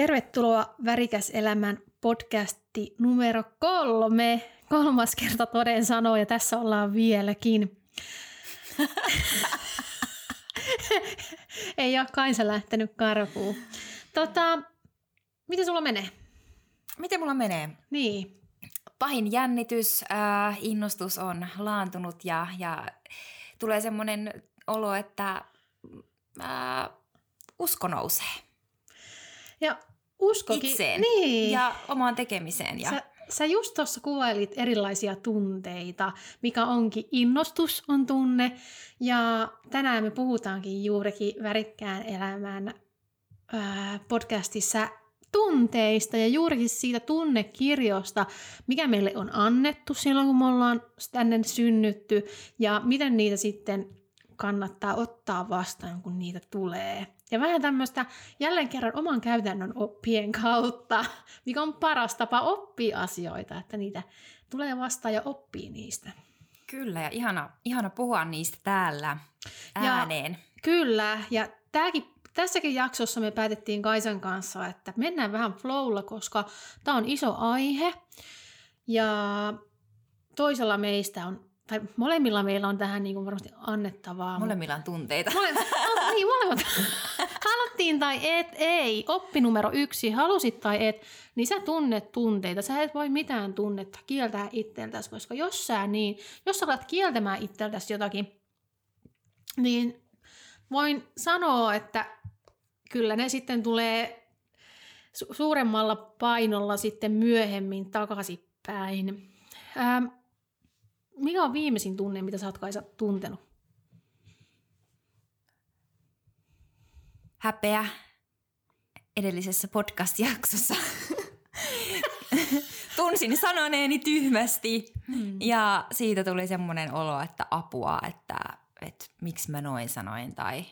Tervetuloa Värikäs elämän podcasti numero kolme. Kolmas kerta toden sanoo ja tässä ollaan vieläkin. Ei ole Kaisa lähtenyt karkuun. Tota, miten sulla menee? Miten mulla menee? Niin. Pahin jännitys, äh, innostus on laantunut ja, ja tulee semmoinen olo, että äh, usko nousee. Ja uskokin. Itseen Niin. ja omaan tekemiseen. Ja... Sä, sä just tuossa kuvailit erilaisia tunteita, mikä onkin innostus on tunne. Ja tänään me puhutaankin juurikin värikkään elämän ää, podcastissa tunteista ja juurikin siitä tunnekirjosta, mikä meille on annettu silloin, kun me ollaan tänne synnytty ja miten niitä sitten kannattaa ottaa vastaan, kun niitä tulee. Ja vähän tämmöistä jälleen kerran oman käytännön oppien kautta, mikä on paras tapa oppia asioita, että niitä tulee vastaan ja oppii niistä. Kyllä, ja ihana, ihana puhua niistä täällä ääneen. Ja, kyllä, ja tämäkin, tässäkin jaksossa me päätettiin Kaisan kanssa, että mennään vähän flowlla, koska tämä on iso aihe, ja toisella meistä on tai molemmilla meillä on tähän niin kuin varmasti annettavaa. Molemmilla on tunteita. No, niin, molemmat. Haluttiin tai et, ei. Oppi numero yksi, halusit tai et, niin sä tunnet tunteita. Sä et voi mitään tunnetta kieltää itseltäsi, koska jos sä niin, jos sä alat kieltämään itseltäsi jotakin, niin voin sanoa, että kyllä ne sitten tulee su- suuremmalla painolla sitten myöhemmin takaisinpäin. Ähm, mikä on viimeisin tunne, mitä sä oot Kaisa tuntenut? Häpeä edellisessä podcast-jaksossa. Tunsin sanoneeni tyhmästi hmm. ja siitä tuli semmoinen olo, että apua, että, että miksi mä noin sanoin tai...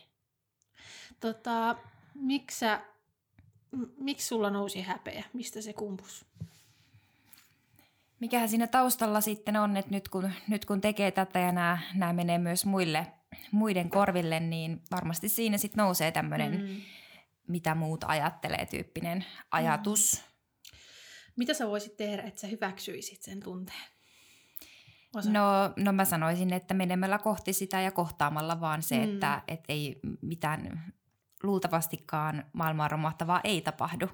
Tota, miksi, sä, miksi sulla nousi häpeä? Mistä se kumpus? Mikähän siinä taustalla sitten on, että nyt kun, nyt kun tekee tätä ja nämä, nämä menee myös muille, muiden korville, niin varmasti siinä sitten nousee tämmöinen, mm. mitä muut ajattelee tyyppinen ajatus. Mm. Mitä sä voisit tehdä, että sä hyväksyisit sen tunteen? No, no mä sanoisin, että menemällä kohti sitä ja kohtaamalla vaan se, mm. että et ei mitään luultavastikaan maailmaan romahtavaa ei tapahdu.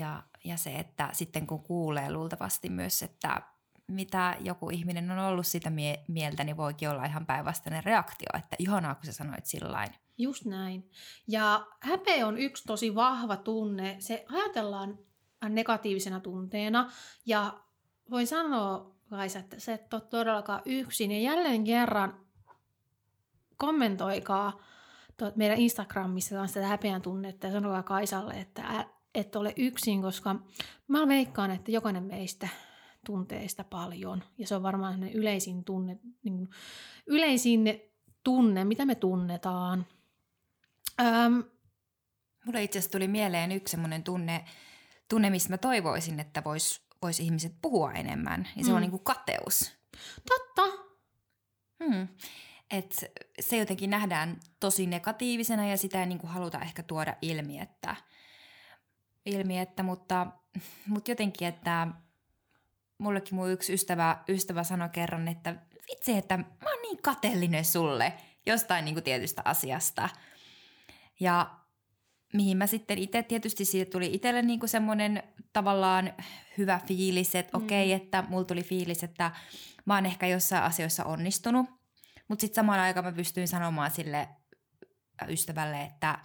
Ja, ja se, että sitten kun kuulee luultavasti myös, että mitä joku ihminen on ollut sitä mie- mieltä, niin voikin olla ihan päinvastainen reaktio, että ihanaa, kun sä sanoit sillain. Just näin. Ja häpeä on yksi tosi vahva tunne. Se ajatellaan negatiivisena tunteena ja voin sanoa, Kaisa, että se et ole todellakaan yksin. Ja jälleen kerran kommentoikaa meidän Instagramissa sitä häpeän tunnetta ja sanokaa Kaisalle, että et ole yksin, koska mä veikkaan, että jokainen meistä tuntee sitä paljon. Ja se on varmaan yleisin tunne, niin yleisin tunne, mitä me tunnetaan. Öm, Mulle itse asiassa tuli mieleen yksi semmoinen tunne, tunne, mistä mä toivoisin, että vois, vois ihmiset puhua enemmän. Ja se mm. on niin kuin kateus. Totta. Hmm. Et se jotenkin nähdään tosi negatiivisena ja sitä ei niin kuin haluta ehkä tuoda ilmi, että – ilmi, että mutta, mutta jotenkin, että mullekin mun yksi ystävä, ystävä sanoi kerran, että vitsi, että mä oon niin kateellinen sulle jostain niin kuin tietystä asiasta. Ja mihin mä sitten itse, tietysti siitä tuli itselle niin kuin semmoinen tavallaan hyvä fiilis, että mm. okei, okay, että mulla tuli fiilis, että mä oon ehkä jossain asioissa onnistunut. Mutta sitten samaan aikaan mä pystyin sanomaan sille ystävälle, että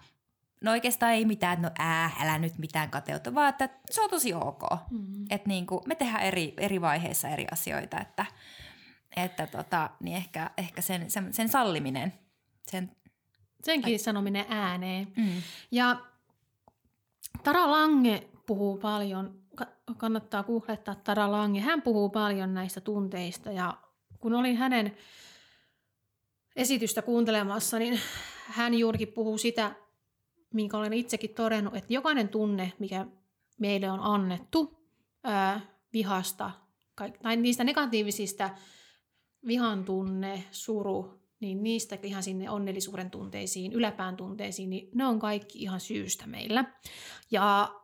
No oikeastaan ei mitään, no ää, älä nyt mitään kateutta, vaan että se on tosi ok. Mm-hmm. Että niin kuin, me tehdään eri, eri vaiheissa eri asioita, että, että tota, niin ehkä, ehkä sen, sen, sen salliminen. Sen, Senkin ai. sanominen ääneen. Mm. Ja Tara Lange puhuu paljon, kannattaa kuhlettaa Tara Lange, hän puhuu paljon näistä tunteista ja kun olin hänen esitystä kuuntelemassa, niin hän juurikin puhuu sitä, minkä olen itsekin todennut, että jokainen tunne, mikä meille on annettu ää, vihasta tai niistä negatiivisista vihan tunne, suru, niin niistä ihan sinne onnellisuuden tunteisiin, yläpään tunteisiin, niin ne on kaikki ihan syystä meillä. Ja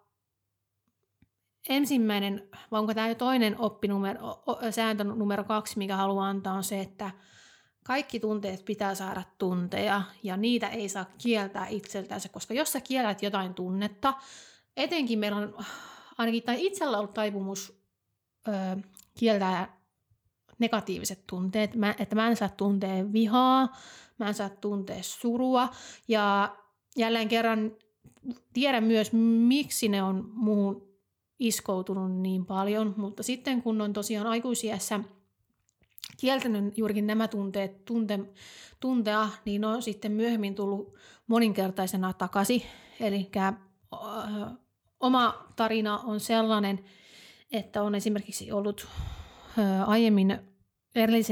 ensimmäinen, vai onko tämä jo toinen oppinumero, sääntö numero kaksi, mikä haluaa antaa, on se, että kaikki tunteet pitää saada tunteja ja niitä ei saa kieltää itseltänsä, koska jos sä kiellät jotain tunnetta, etenkin meillä on ainakin tai itsellä ollut taipumus ö, kieltää negatiiviset tunteet, mä, että mä en saa tuntea vihaa, mä en saa tuntea surua ja jälleen kerran tiedän myös, miksi ne on muuhun iskoutunut niin paljon, mutta sitten kun on tosiaan aikuisiässä kieltänyt juurikin nämä tunteet tunte, tuntea, niin on sitten myöhemmin tullut moninkertaisena takaisin. Eli oma tarina on sellainen, että on esimerkiksi ollut aiemmin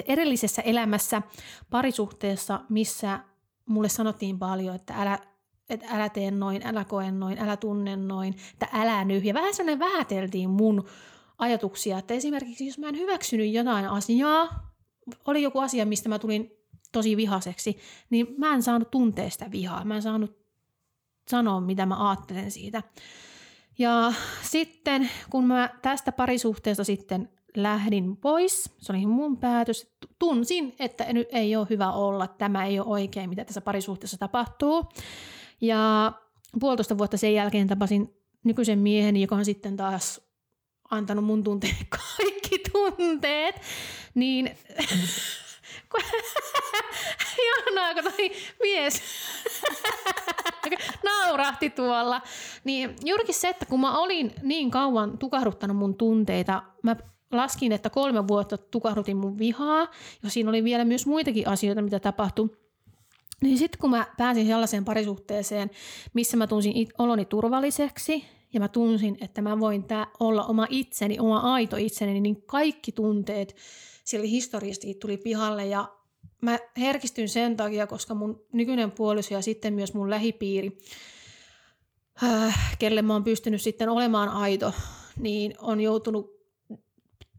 edellisessä elämässä parisuhteessa, missä mulle sanottiin paljon, että älä, että älä tee noin, älä koe noin, älä tunne noin, että älä nyt. Ja vähän sellainen vähäteltiin mun ajatuksia, että esimerkiksi jos mä en hyväksynyt jotain asiaa, oli joku asia, mistä mä tulin tosi vihaseksi, niin mä en saanut tuntea sitä vihaa. Mä en saanut sanoa, mitä mä ajattelen siitä. Ja sitten, kun mä tästä parisuhteesta sitten lähdin pois, se oli mun päätös, tunsin, että nyt ei ole hyvä olla, tämä ei ole oikein, mitä tässä parisuhteessa tapahtuu. Ja puolitoista vuotta sen jälkeen tapasin nykyisen miehen, joka on sitten taas antanut mun tunteet kaikki tunteet, niin Ihanaa, kun toi mies naurahti tuolla. Niin juurikin se, että kun mä olin niin kauan tukahduttanut mun tunteita, mä laskin, että kolme vuotta tukahdutin mun vihaa, ja siinä oli vielä myös muitakin asioita, mitä tapahtui. Niin sitten kun mä pääsin sellaiseen parisuhteeseen, missä mä tunsin oloni turvalliseksi, ja mä tunsin, että mä voin tää olla oma itseni, oma aito itseni, niin kaikki tunteet sillä historiasta tuli pihalle ja mä herkistyn sen takia, koska mun nykyinen puoliso ja sitten myös mun lähipiiri, äh, kelle mä oon pystynyt sitten olemaan aito, niin on joutunut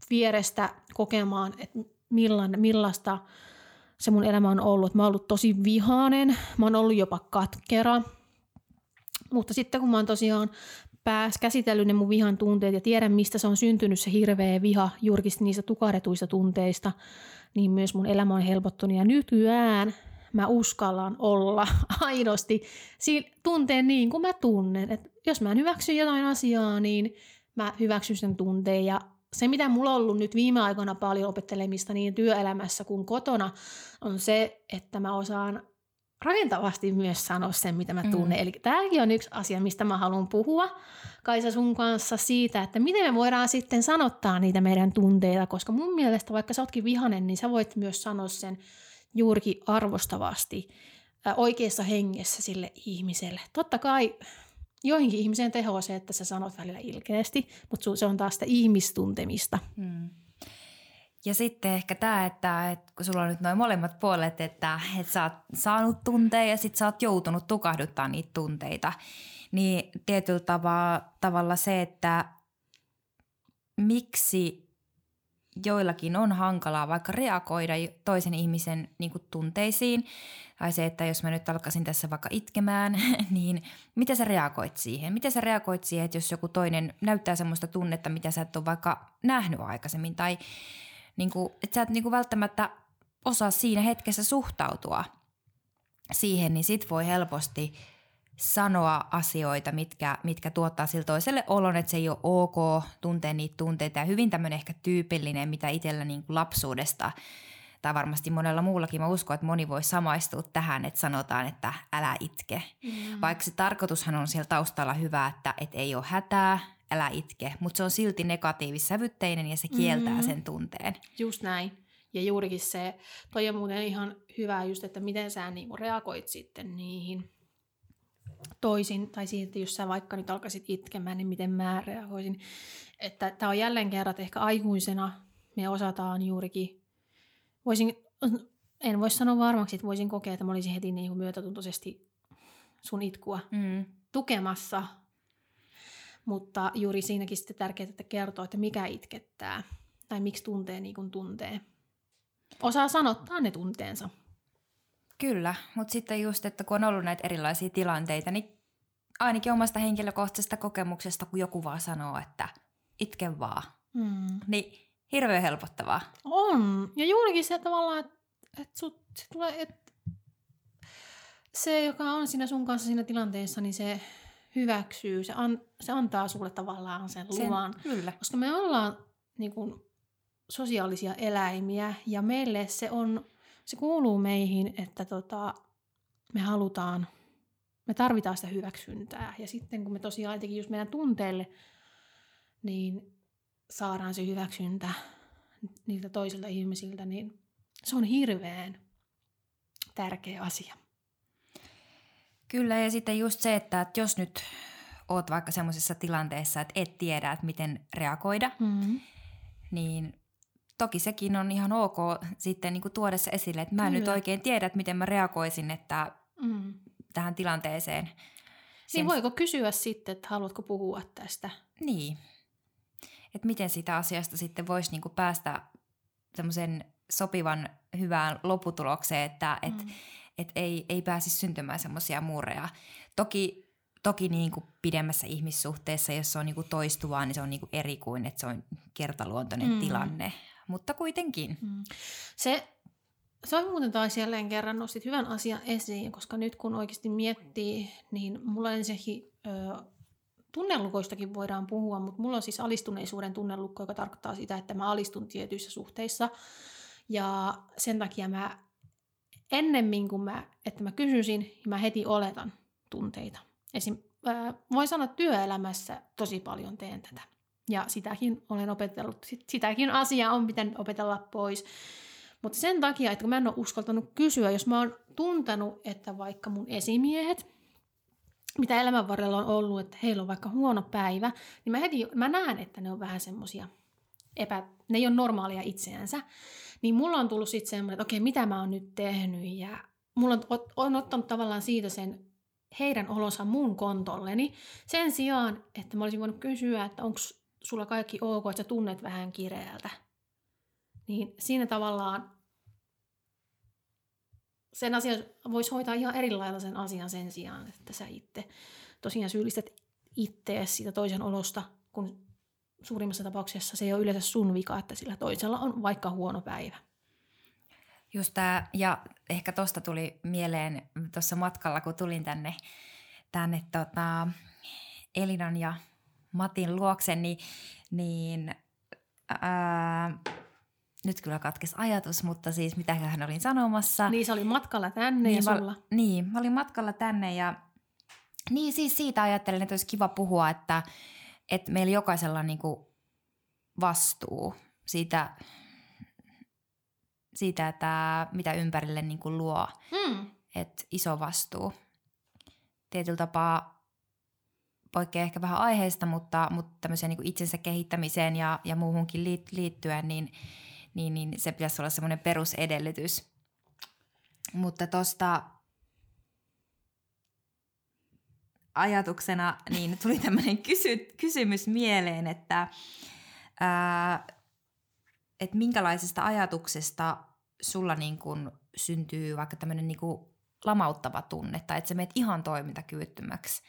vierestä kokemaan, että millan, millaista se mun elämä on ollut. Mä oon ollut tosi vihainen, mä oon ollut jopa katkera, mutta sitten kun mä oon tosiaan pääs käsitellyt ne mun vihan tunteet ja tiedän, mistä se on syntynyt se hirveä viha juurikin niistä tukahdetuista tunteista, niin myös mun elämä on helpottunut. Ja nykyään mä uskallan olla aidosti tunteen niin kuin mä tunnen. Et jos mä en hyväksy jotain asiaa, niin mä hyväksyn sen tunteen. Ja se, mitä mulla on ollut nyt viime aikoina paljon opettelemista niin työelämässä kuin kotona, on se, että mä osaan rakentavasti myös sanoa sen, mitä mä tunnen. Mm. Eli tämäkin on yksi asia, mistä mä haluan puhua Kaisa sun kanssa siitä, että miten me voidaan sitten sanottaa niitä meidän tunteita, koska mun mielestä vaikka sä ootkin vihanen, niin sä voit myös sanoa sen juurikin arvostavasti oikeassa hengessä sille ihmiselle. Totta kai joihinkin ihmiseen tehoa se, että sä sanot välillä ilkeästi, mutta se on taas sitä ihmistuntemista. Mm. Ja sitten ehkä tämä, että, että kun sulla on nyt noin molemmat puolet, että, että sä oot saanut tunteja ja sitten sä oot joutunut tukahduttaa niitä tunteita, niin tietyllä tavalla, tavalla se, että miksi joillakin on hankalaa vaikka reagoida toisen ihmisen niin kuin, tunteisiin, tai se, että jos mä nyt alkaisin tässä vaikka itkemään, niin miten sä reagoit siihen? Miten sä reagoit siihen, että jos joku toinen näyttää semmoista tunnetta, mitä sä et ole vaikka nähnyt aikaisemmin, tai niin kuin, että sä et niin kuin välttämättä osaa siinä hetkessä suhtautua siihen, niin sit voi helposti sanoa asioita, mitkä, mitkä tuottaa sille toiselle olon, että se ei ole ok tuntea niitä tunteita. Ja hyvin tämmöinen ehkä tyypillinen, mitä itsellä niin kuin lapsuudesta tai varmasti monella muullakin, mä uskon, että moni voi samaistua tähän, että sanotaan, että älä itke. Mm. Vaikka se tarkoitushan on siellä taustalla hyvä, että et ei ole hätää, älä itke, mutta se on silti negatiivissävytteinen ja se kieltää mm. sen tunteen. Just näin. Ja juurikin se, toi on muuten ihan hyvä just, että miten sä niinku reagoit sitten niihin toisin, tai siitä, jos sä vaikka nyt alkaisit itkemään, niin miten mä reagoisin. Että tämä on jälleen kerran, että ehkä aikuisena me osataan juurikin, voisin, en voi sanoa varmaksi, että voisin kokea, että mä olisin heti niin myötätuntoisesti sun itkua mm. tukemassa, mutta juuri siinäkin sitten tärkeää, että kertoo, että mikä itkettää tai miksi tuntee niin kuin tuntee. Osaa sanottaa ne tunteensa. Kyllä, mutta sitten just, että kun on ollut näitä erilaisia tilanteita, niin ainakin omasta henkilökohtaisesta kokemuksesta, kun joku vaan sanoo, että itke vaan. Mm. Niin hirveän helpottavaa. On. Ja juurikin se tavallaan, että et sut, se tulee, et se, joka on siinä sun kanssa siinä tilanteessa, niin se hyväksyy, se, an, se antaa sulle tavallaan sen luvan. Sen, kyllä. Koska me ollaan niin kuin, sosiaalisia eläimiä ja meille se on, se kuuluu meihin, että tota, me halutaan, me tarvitaan sitä hyväksyntää. Ja sitten kun me tosiaan etenkin just meidän tunteille, niin saadaan se hyväksyntä niiltä toisilta ihmisiltä, niin se on hirveän tärkeä asia. Kyllä, ja sitten just se, että jos nyt oot vaikka semmoisessa tilanteessa, että et tiedä, että miten reagoida, Mm-hmm. niin toki sekin on ihan ok sitten niin kuin tuoda se esille, että mä en nyt Kyllä. oikein tiedä, että miten mä reagoisin että Mm. tähän tilanteeseen. Niin voiko kysyä sitten, että haluatko puhua tästä? Niin. Että miten sitä asiasta sitten voisi niinku päästä semmoisen sopivan hyvään lopputulokseen, että et, Mm. et ei, ei pääsisi syntymään semmoisia muureja. Toki, toki niinku pidemmässä ihmissuhteessa, jos se on niinku toistuvaa, niin se on niinku eri kuin, että se on kertaluontoinen Mm. tilanne. Mutta kuitenkin. Mm. Se, se on muuten taas jälleen kerran nostit hyvän asian esiin, koska nyt kun oikeasti miettii, niin mulla ensinnäkin ö, tunnelukoistakin voidaan puhua, mutta mulla on siis alistuneisuuden tunnelukko, joka tarkoittaa sitä, että mä alistun tietyissä suhteissa. Ja sen takia mä ennemmin kuin mä, että mä kysyisin, niin mä heti oletan tunteita. Esim, ää, voin sanoa, että työelämässä tosi paljon teen tätä. Ja sitäkin olen opetellut, sit- sitäkin asiaa on pitänyt opetella pois. Mutta sen takia, että kun mä en ole uskaltanut kysyä, jos mä oon tuntenut, että vaikka mun esimiehet, mitä elämän varrella on ollut, että heillä on vaikka huono päivä, niin mä heti, mä näen, että ne on vähän semmosia epä, ne ei ole normaalia itseänsä. Niin mulla on tullut sitten semmoinen, että okei, mitä mä oon nyt tehnyt ja mulla on, on ottanut tavallaan siitä sen heidän olonsa mun kontolleni. Sen sijaan, että mä olisin voinut kysyä, että onko sulla kaikki ok, että sä tunnet vähän kireältä. Niin siinä tavallaan sen asian voisi hoitaa ihan eri sen asian sen sijaan, että sä itse tosiaan syyllistät ittees siitä toisen olosta, kun suurimmassa tapauksessa se ei ole yleensä sun vika, että sillä toisella on vaikka huono päivä. Just tää, ja ehkä tosta tuli mieleen tuossa matkalla, kun tulin tänne, tänne tota, Elinan ja Matin luokse, niin, niin ää, nyt kyllä katkesi ajatus, mutta siis mitäköhän olin sanomassa. Niin se oli matkalla tänne niin, ja mä- sulla. Niin, mä olin matkalla tänne ja niin siis siitä ajattelin, että olisi kiva puhua, että, että meillä jokaisella on niinku vastuu siitä, siitä, että mitä ympärille niinku luo, Mm. että iso vastuu. Tietyllä tapaa poikkeaa ehkä vähän aiheesta, mutta, mutta tämmöiseen niinku itsensä kehittämiseen ja, ja muuhunkin liit- liittyen, niin, niin, niin se pitäisi olla semmoinen perusedellytys. Mutta tosta ajatuksena niin tuli tämmöinen kysy, kysymys mieleen, että ää, et minkälaisesta ajatuksesta sulla niin kun syntyy vaikka tämmöinen niin kuin lamauttava tunne tai että sä meet ihan toimintakyvyttömäksi.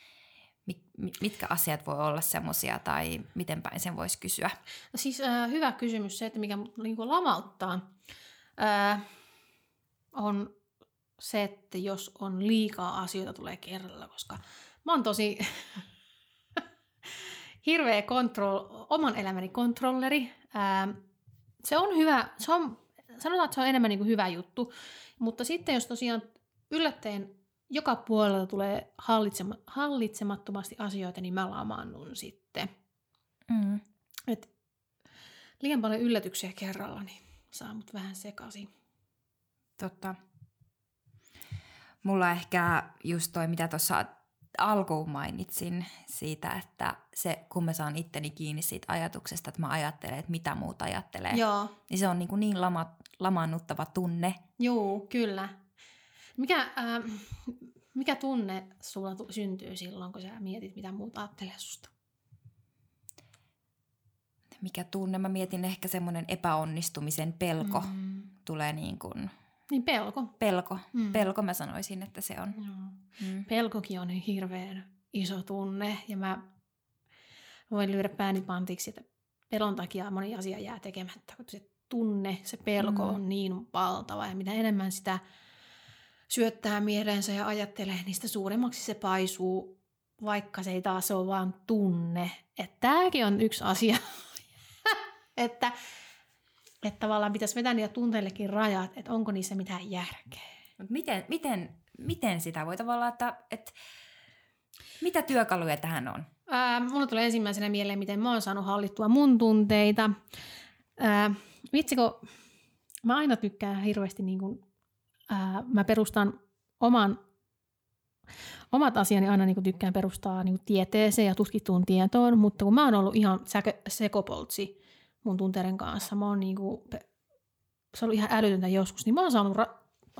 Mi- mi- mitkä asiat voi olla semmoisia tai miten päin sen voisi kysyä? No siis äh, hyvä kysymys se, että mikä mut niinku lamauttaa, äh, on se, että jos on liikaa asioita tulee kerralla, koska mä oon tosi hirveä control, oman elämäni kontrolleri. Äh, se on hyvä, se on, sanotaan, että se on enemmän niin kuin hyvä juttu, mutta sitten jos tosiaan yllättäen joka puolella tulee hallitsema, hallitsemattomasti asioita, niin mä lamaannun sitten. Mm. Et liian paljon yllätyksiä kerralla, niin saa mut vähän sekaisin. Totta. Mulla ehkä just toi, mitä tuossa alkuun mainitsin siitä, että se, kun mä saan itteni kiinni siitä ajatuksesta, että mä ajattelen, että mitä muut ajattelee, Joo, niin se on niin, kuin niin lama, lamaannuttava tunne. juu, kyllä. Mikä, äh, mikä tunne sulla tu- syntyy silloin, kun sä mietit, mitä muut ajattelee susta? Mikä tunne? Mä mietin ehkä semmoinen epäonnistumisen pelko mm. Mm. tulee niin kuin, Niin pelko. pelko. Mm. Pelko mä sanoisin, että se on. Joo. Mm. Pelkokin on hirveän iso tunne ja mä voin lyödä pääni pantiksi, että pelon takia moni asia jää tekemättä, kun se tunne, se pelko Mm. on niin valtava ja mitä enemmän sitä syöttää mieleensä ja ajattelee, niin sitä suuremmaksi se paisuu, vaikka se ei taas ole vaan tunne. Että tämäkin on yksi asia, että, että tavallaan pitäisi vetää niitä tunteillekin rajat, että onko niissä mitään järkeä. Mut miten, miten, miten sitä voi tavallaan, että, että mitä työkaluja tähän on? Ää, mulla tulee ensimmäisenä mieleen, miten mä oon saanut hallittua mun tunteita. Ää, vitsi, kun mä aina tykkään hirveästi, niin kun, ää, mä perustan oman, omat asiani aina niin tykkään perustaa niin tieteeseen ja tutkittuun tietoon, mutta kun mä oon ollut ihan sekopoltsi mun tunteiden kanssa, mä oon niin kun, pe- se on ollut ihan älytöntä joskus, niin mä oon saanut ra-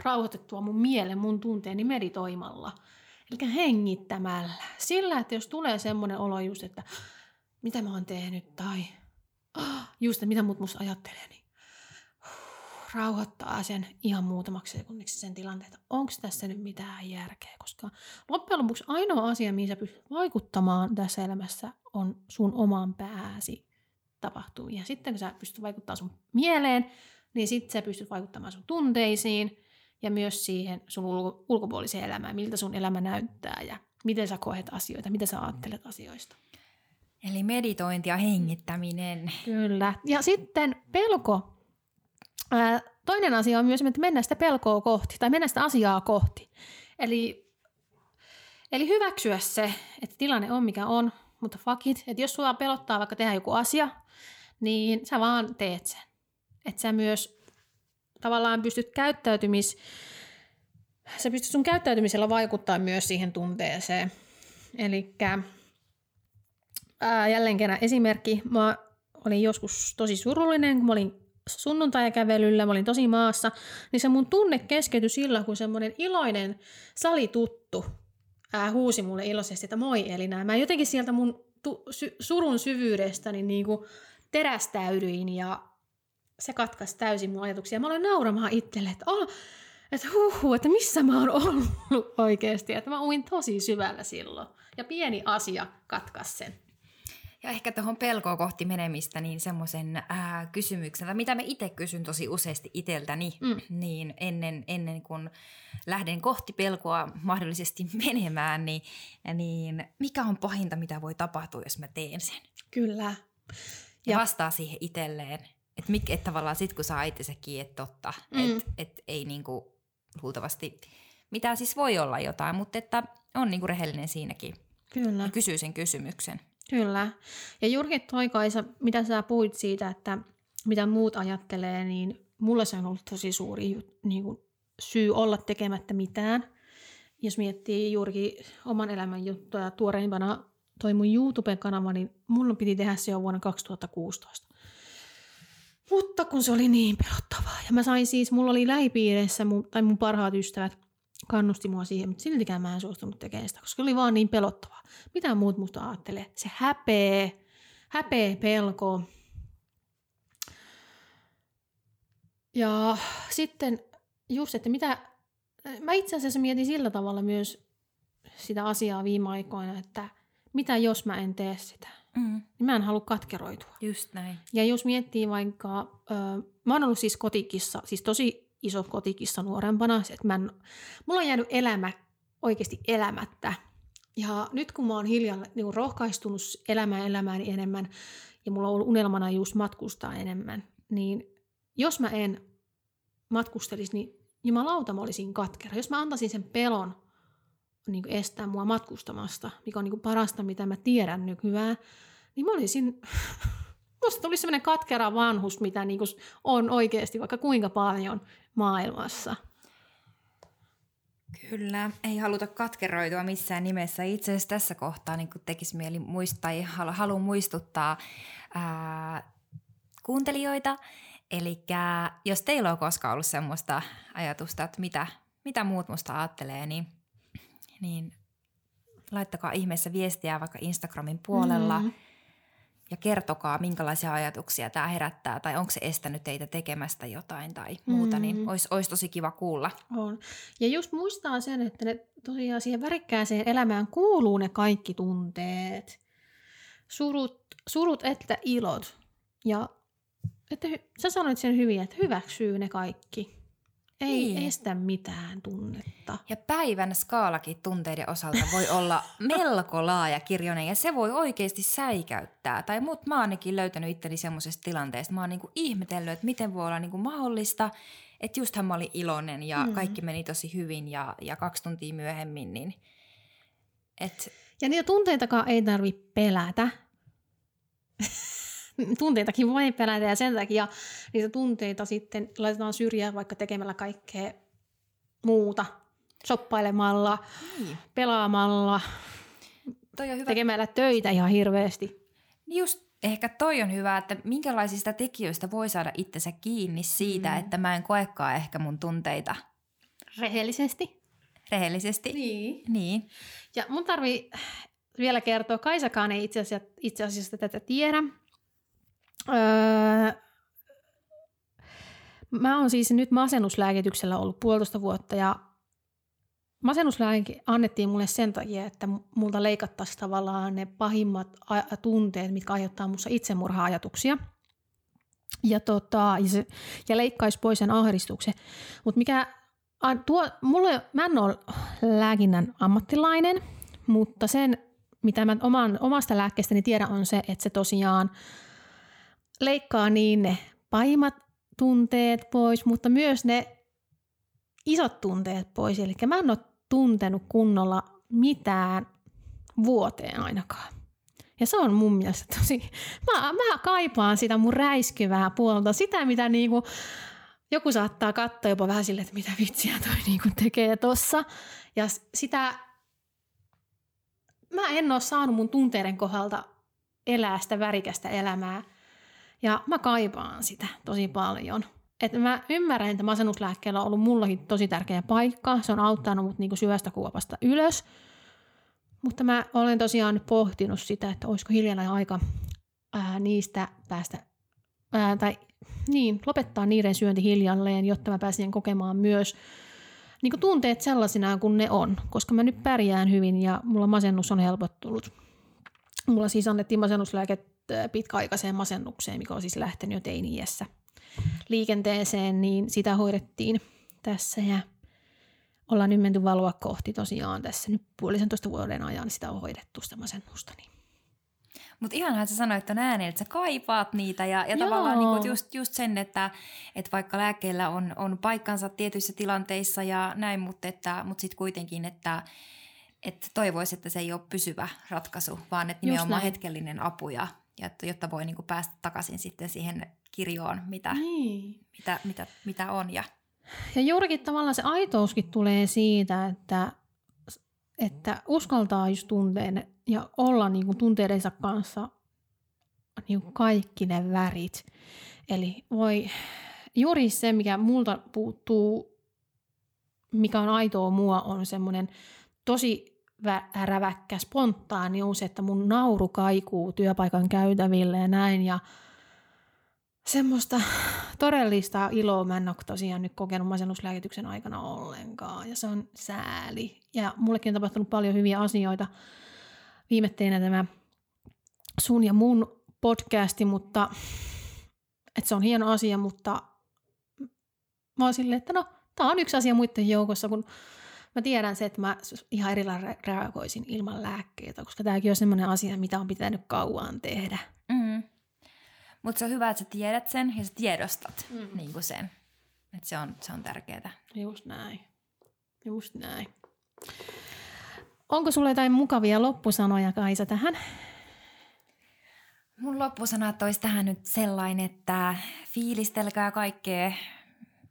rauhoitettua mun mielen, mun tunteeni meditoimalla. Eli hengittämällä. Sillä, että jos tulee semmoinen olo just, että mitä mä oon tehnyt tai ah, just, että mitä mut musta ajattelee, niin rauhoittaa sen ihan muutamaksi sekunniksi sen tilanteen, että onko tässä nyt mitään järkeä, koska loppujen lopuksi ainoa asia, mihin sä pystyt vaikuttamaan tässä elämässä, on sun oman pääsi tapahtumiin. Ja sitten kun sä pystyt vaikuttamaan sun mieleen, niin sitten sä pystyt vaikuttamaan sun tunteisiin ja myös siihen sun ulko- ulkopuoliseen elämään, miltä sun elämä näyttää ja miten sä koet asioita, mitä sä ajattelet asioista. Eli meditointi ja hengittäminen. Kyllä. Ja sitten pelko. Ää, toinen asia on myös, että mennään sitä pelkoa kohti tai mennään sitä asiaa kohti. Eli, eli hyväksyä se, että tilanne on mikä on, mutta fuck it. Että jos sua pelottaa vaikka tehdä joku asia, niin sä vaan teet sen. Että sä myös tavallaan pystyt käyttäytymis... Sä pystyt sun käyttäytymisellä vaikuttaa myös siihen tunteeseen. Eli jälleen kerran esimerkki. Mä olin joskus tosi surullinen, kun mä olin sunnuntai-kävelyllä, mä olin tosi maassa, niin se mun tunne keskeytyi sillä, kun semmoinen iloinen salituttu ää, huusi mulle iloisesti, että moi Elina. Mä jotenkin sieltä mun tu- sy- surun syvyydestäni niin kuin terästäydyin ja se katkaisi täysin mun ajatuksia. Mä aloin nauramaan itselle, että, oh, että huhu, että missä mä oon ollut oikeasti. Että mä uin tosi syvällä silloin. Ja pieni asia katkaisi sen. Ja ehkä tuohon pelkoa kohti menemistä, niin semmoisen kysymyksen, tai mitä mä itse kysyn tosi useasti itseltäni, Mm. niin ennen, ennen kuin lähden kohti pelkoa mahdollisesti menemään, niin, niin mikä on pahinta, mitä voi tapahtua, jos mä teen sen? Kyllä. Ja, Ja- vastaa siihen itselleen, että mik, et tavallaan sit kun saa itse kiinni, että totta, Mm. että et ei niinku luultavasti, mitä siis voi olla jotain, mutta että on niinku rehellinen siinäkin Kyllä. ja kysyy sen kysymyksen. Kyllä. Ja juurikin toi Kaisa, mitä sä puhuit siitä, että mitä muut ajattelee, niin mulla se on ollut tosi suuri niin kuin, syy olla tekemättä mitään. Jos miettii juurikin oman elämän juttuja, tuoreimpana toi mun YouTube-kanava, niin mulla piti tehdä se jo vuonna 2016. Mutta kun se oli niin pelottavaa. Ja mä sain siis, mulla oli lähipiireissä, mun, tai mun parhaat ystävät kannusti mua siihen, mutta siltikään mä en suostunut tekemään sitä, koska oli vaan niin pelottavaa. Mitä muut musta ajattelee? Se häpeä, häpeä, pelko. Ja sitten just, että mitä, mä itse asiassa mietin sillä tavalla myös sitä asiaa viime aikoina, että mitä jos mä en tee sitä, Mm. niin mä en halua katkeroitua. Just näin. Ja jos miettii vaikka, ö, mä oon ollut siis kotikissa, siis tosi iso kotikissa nuorempana, se, että mä en, mulla on jäänyt elämä oikeasti elämättä. Ja nyt kun mä oon hiljalleen niin rohkaistunut elämään elämääni enemmän, ja mulla on ollut unelmana just matkustaa enemmän, niin jos mä en matkustelisi, niin jumalauta mä olisin katkera. Jos mä antaisin sen pelon niin kuin estää mua matkustamasta, mikä on niin kuin parasta, mitä mä tiedän nykyään, niin mä olisin, musta tuli semmoinen katkera vanhus, mitä niin kuin on oikeasti vaikka kuinka paljon maailmassa. Kyllä, ei haluta katkeroitua missään nimessä. Itse asiassa tässä kohtaa niin tekisi mieli muistaa ja halu- haluan muistuttaa ää, kuuntelijoita. Eli jos teillä on koskaan ollut semmoista ajatusta, että mitä, mitä muut musta ajattelee, niin, niin laittakaa ihmeessä viestiä vaikka Instagramin puolella Mm. ja kertokaa, minkälaisia ajatuksia tämä herättää tai onko se estänyt teitä tekemästä jotain tai muuta, Mm. niin olisi, olisi tosi kiva kuulla. On. Ja just muistaa sen, että ne tosiaan siihen värikkääseen elämään kuuluu ne kaikki tunteet. Surut, surut että ilot. Ja että sä sanoit sen hyvin, että hyväksyy ne kaikki. Ei Niin. estä mitään tunnetta. Ja päivän skaalakin tunteiden osalta voi olla melko laaja kirjonen ja se voi oikeasti säikäyttää. Tai mut mä oon ainakin löytänyt itteni semmoisesta tilanteesta. Mä oon niinku ihmetellyt, että miten voi olla niinku mahdollista, että justhan mä olin iloinen ja Mm. kaikki meni tosi hyvin ja, ja kaksi tuntia myöhemmin, niin et, Ja niitä tunteitakaan ei tarvi pelätä. Tunteitakin voi pelätä ja sen takia niitä tunteita sitten laitetaan syrjään vaikka tekemällä kaikkea muuta. Shoppailemalla, niin. pelaamalla, Toi on hyvä. tekemällä töitä ihan hirveästi. Just ehkä toi on hyvä, että minkälaisista tekijöistä voi saada itsensä kiinni siitä, Mm. mm. että mä en koekaan ehkä mun tunteita Rehellisesti. rehellisesti. Niin. Niin. Ja mun tarvii vielä kertoa, Kaisakaan ei itse asiassa, itse asiassa tätä tiedä. Öö, mä oon siis nyt masennuslääkityksellä ollut puolitoista vuotta ja masennuslääke annettiin mulle sen takia, että multa leikattaisiin tavallaan ne pahimmat a- tunteet, mitkä aiheuttaa mussa itsemurha-ajatuksia. Ja, tota, ja, se, ja leikkaisi pois sen ahdistuksen. Mutta mikä a- tuo, mulle, mä en ole lääkinnän ammattilainen, mutta sen, mitä mä oman, omasta lääkkeestäni tiedän, on se, että se tosiaan leikkaa niin ne pahimmat tunteet pois, mutta myös ne isot tunteet pois. Eli mä en ole tuntenut kunnolla mitään vuoteen ainakaan. Ja se on mun mielestä tosi... Mä, mä kaipaan sitä mun räiskyvää puolta, sitä mitä niinku, joku saattaa katsoa jopa vähän silleen, että mitä vitsiä toi niinku tekee tossa. Ja sitä... Mä en ole saanut mun tunteiden kohdalta elää sitä värikästä elämää. Ja mä kaipaan sitä tosi paljon. Et mä ymmärrän, että masennuslääkkeellä on ollut mullakin tosi tärkeä paikka. Se on auttanut mut niinku syvästä kuopasta ylös. Mutta mä olen tosiaan pohtinut sitä, että olisiko hiljalleen aika ää, niistä päästä, ää, tai niin, lopettaa niiden syönti hiljalleen, jotta mä pääsen kokemaan myös niin tunteet sellaisina kuin ne on, koska mä nyt pärjään hyvin ja mulla masennus on helpottunut. Mulla siis annettiin masennuslääket ää, pitkäaikaiseen masennukseen, mikä on siis lähtenyt jo teini-iässä liikenteeseen, niin sitä hoidettiin tässä ja ollaan nyt menty valua kohti tosiaan tässä nyt puolisentoista vuoden ajan sitä on hoidettu sitä masennusta. Niin. Mutta ihanhan sä sanoit ton ääneen, että sä kaipaat niitä ja, ja Joo. tavallaan niinku just, just sen, että, että vaikka lääkkeellä on, on paikkansa tietyissä tilanteissa ja näin, mutta, että, mutta sitten kuitenkin, että, että toivoisi, että se ei ole pysyvä ratkaisu, vaan että nimenomaan hetkellinen apu ja, että- jotta voi niinku päästä takaisin sitten siihen kirjoon, mitä, Niin. mitä, mitä, mitä on. Ja, Ja juurikin tavallaan se aitouskin tulee siitä, että, että uskaltaa just tunteen ja olla niin kuin tunteidensa kanssa niin kuin kaikki ne värit. Eli voi juuri se, mikä multa puuttuu, mikä on aitoa mua, on semmoinen tosi vä- räväkkä spontaanius, että mun nauru kaikuu työpaikan käytäville ja näin. Ja semmoista todellista iloa mä en ole tosiaan nyt kokenut masennuslääkityksen aikana ollenkaan. Ja se on sääli. Ja mullekin on tapahtunut paljon hyviä asioita. Viimetteinä tämä sun ja mun podcasti, mutta että se on hieno asia, mutta mä oon silleen, että no, tää on yksi asia muiden joukossa, kun mä tiedän se, että mä ihan eri lailla reagoisin ilman lääkkeitä, koska tämäkin on semmoinen asia, mitä on pitänyt kauan tehdä. mm. Mutta se on hyvä, että sä tiedät sen ja sä tiedostat Mm. niin kuin sen. Että se on, se on tärkeää. Just näin. Just näin. Onko sulle jotain mukavia loppusanoja, Kaisa, tähän? Mun loppusanat olisi tähän nyt sellainen, että fiilistelkää kaikkea,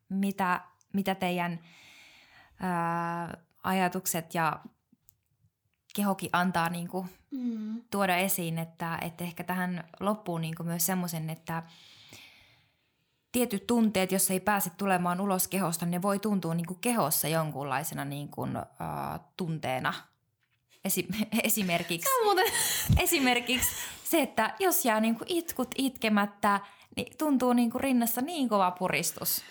mitä, mitä teidän ää, ajatukset ja kehokin antaa niin kuin, Mm. tuoda esiin, että, että ehkä tähän loppuun niin kuin myös semmoisen, että tietyt tunteet, jos ei pääse tulemaan ulos kehosta, niin ne voi tuntua niin kuin kehossa jonkunlaisena niin kuin, ää, tunteena. Esi- esimerkiksi Muuten. Esimerkiksi se, että jos jää niinku itkut itkemättä, niin tuntuu niinku rinnassa niin kova puristus.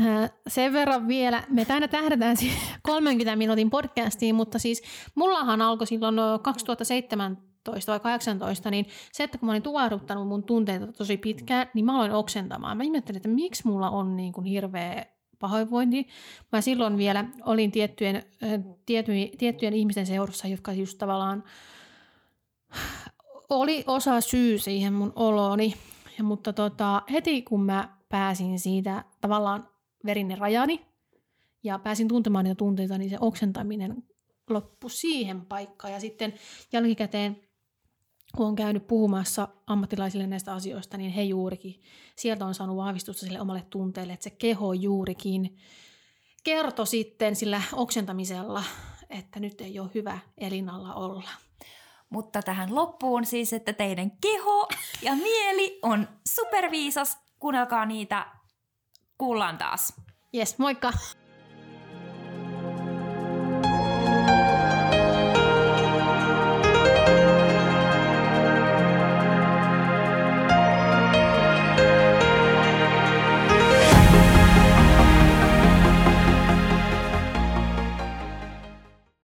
Äh, Sen verran vielä, me aina tähdätään siihen 30 minuutin podcastiin, mutta siis mullahan alkoi silloin ö, 2007 vai 18, niin se, että kun mä olin tuaruttanut mun tunteita tosi pitkään, niin mä aloin oksentamaan. Mä ihmettelin, että miksi mulla on niin kuin hirveä pahoinvointi. Mä silloin vielä olin tiettyjen, tiettyjen, tiettyjen ihmisten seurassa, jotka just tavallaan oli osa syy siihen mun olooni. Ja, mutta tota, heti kun mä pääsin siitä tavallaan verinne rajani ja pääsin tuntemaan niitä tunteita, niin se oksentaminen loppui siihen paikkaan. Ja sitten jälkikäteen, kun on käynyt puhumassa ammattilaisille näistä asioista, niin he juurikin, sieltä on saanut vahvistusta sille omalle tunteelle, että se keho juurikin kertoi sitten sillä oksentamisella, että nyt ei ole hyvä elinalla olla. Mutta tähän loppuun siis, että teidän keho ja mieli on superviisas. Kuunnelkaa niitä. Kuullaan taas. Yes, moikka!